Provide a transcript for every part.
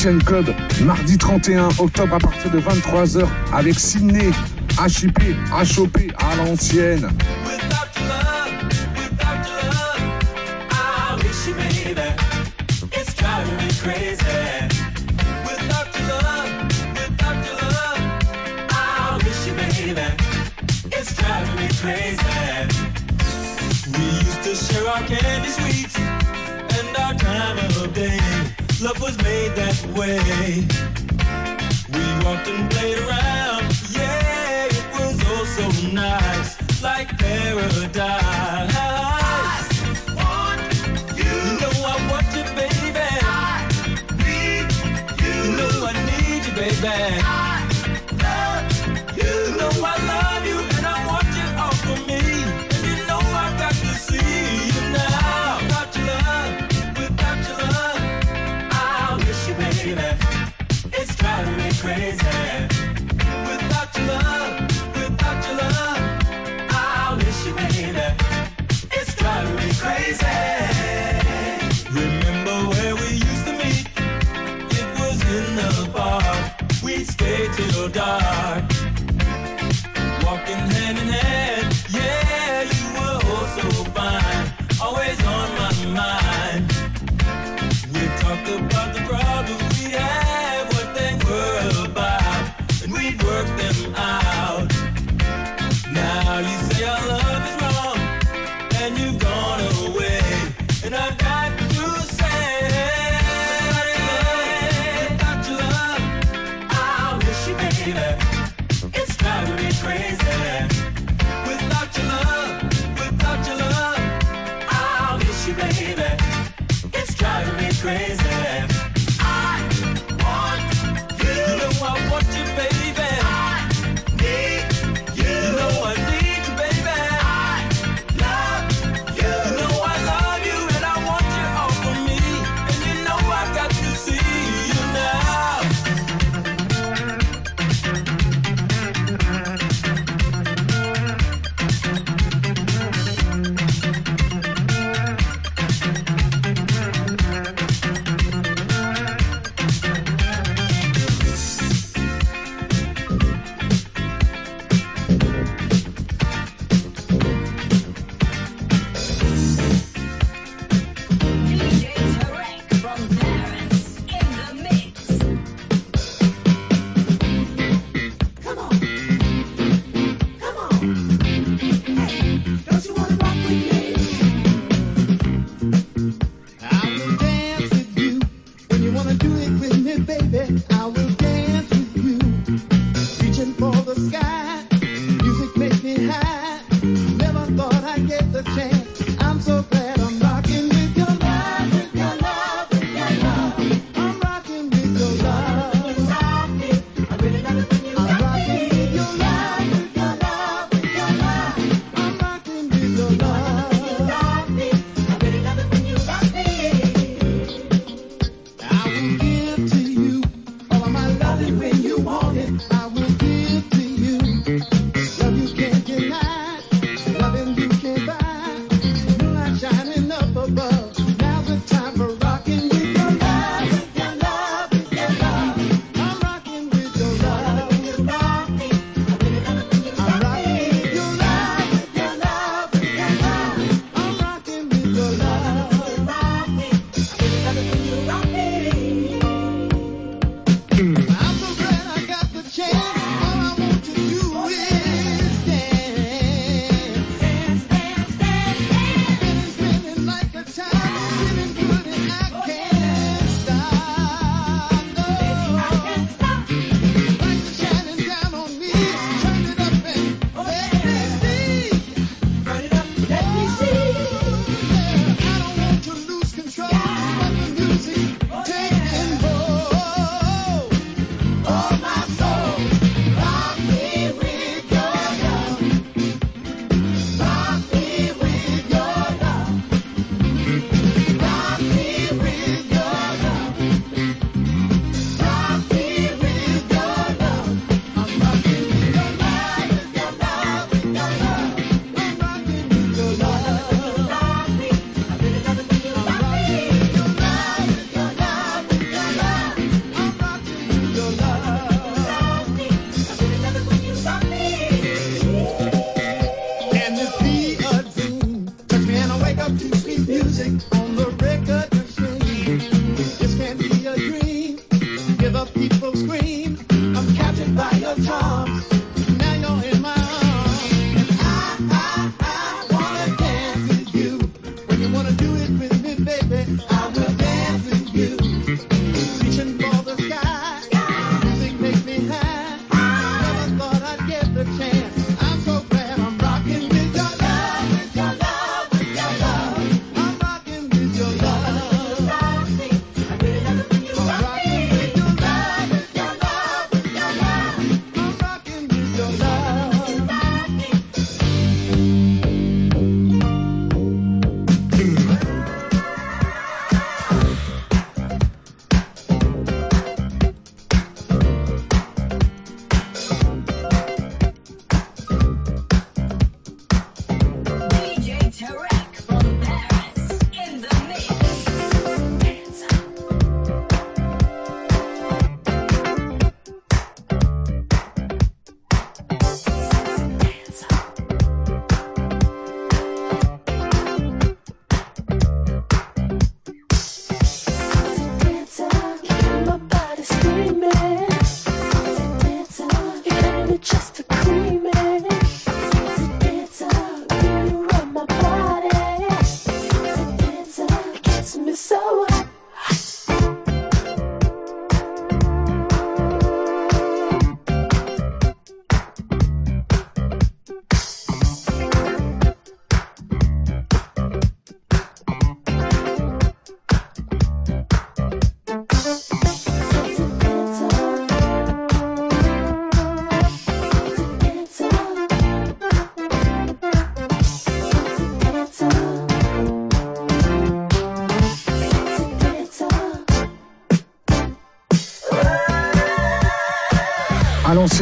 Club, mardi 31 octobre à partir de 23h avec Sydney, HIP, HOP à l'ancienne. Love was made that way. We walked and played around. Yeah, it was all so nice, like paradise. Baby. I need you, baby. Back.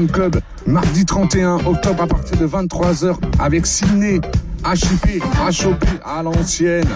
Club, mardi 31 octobre à partir de 23h avec Sydney, HIP, HOP à l'ancienne.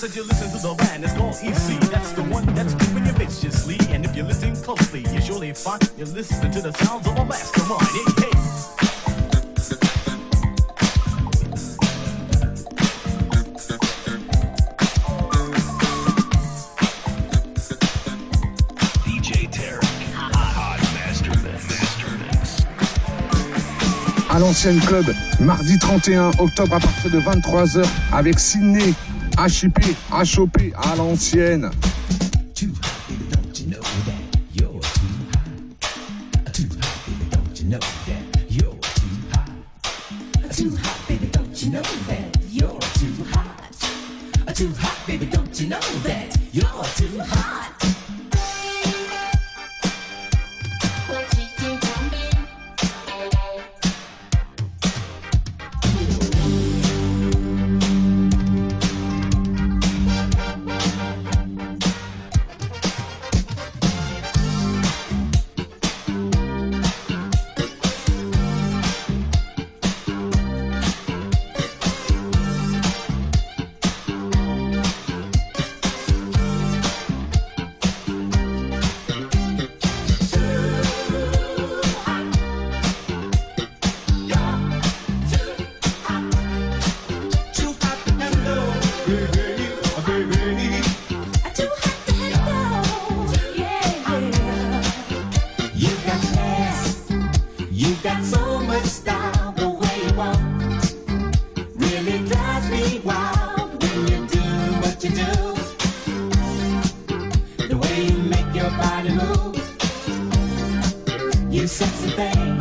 Said you listen to the band, it's called EC. That's the one that's moving you viciously. And if you listen closely, you surely find you're listening to the sounds of a mastermind. Hey, hey. à l'ancienne club, mardi 31 octobre à partir de 23h avec Sydney, HIP, HOP à l'ancienne. You sexy thing.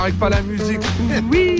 T'arrêtes pas la musique.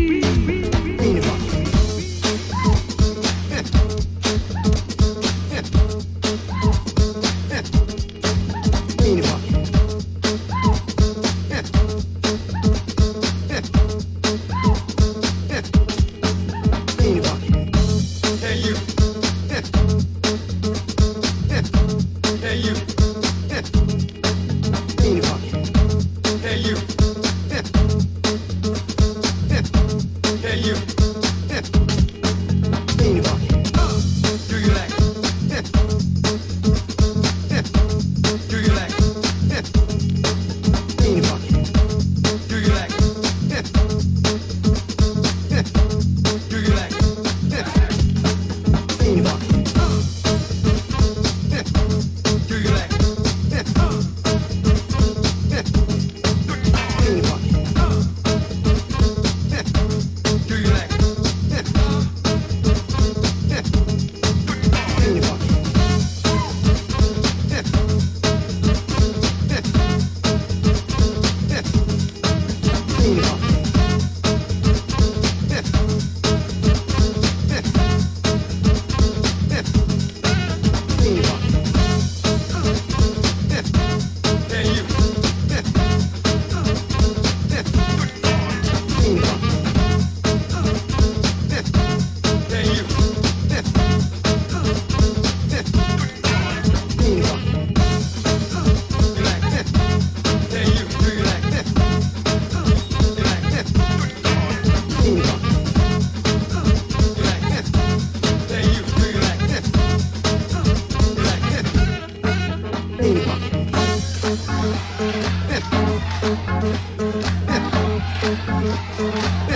Thank you.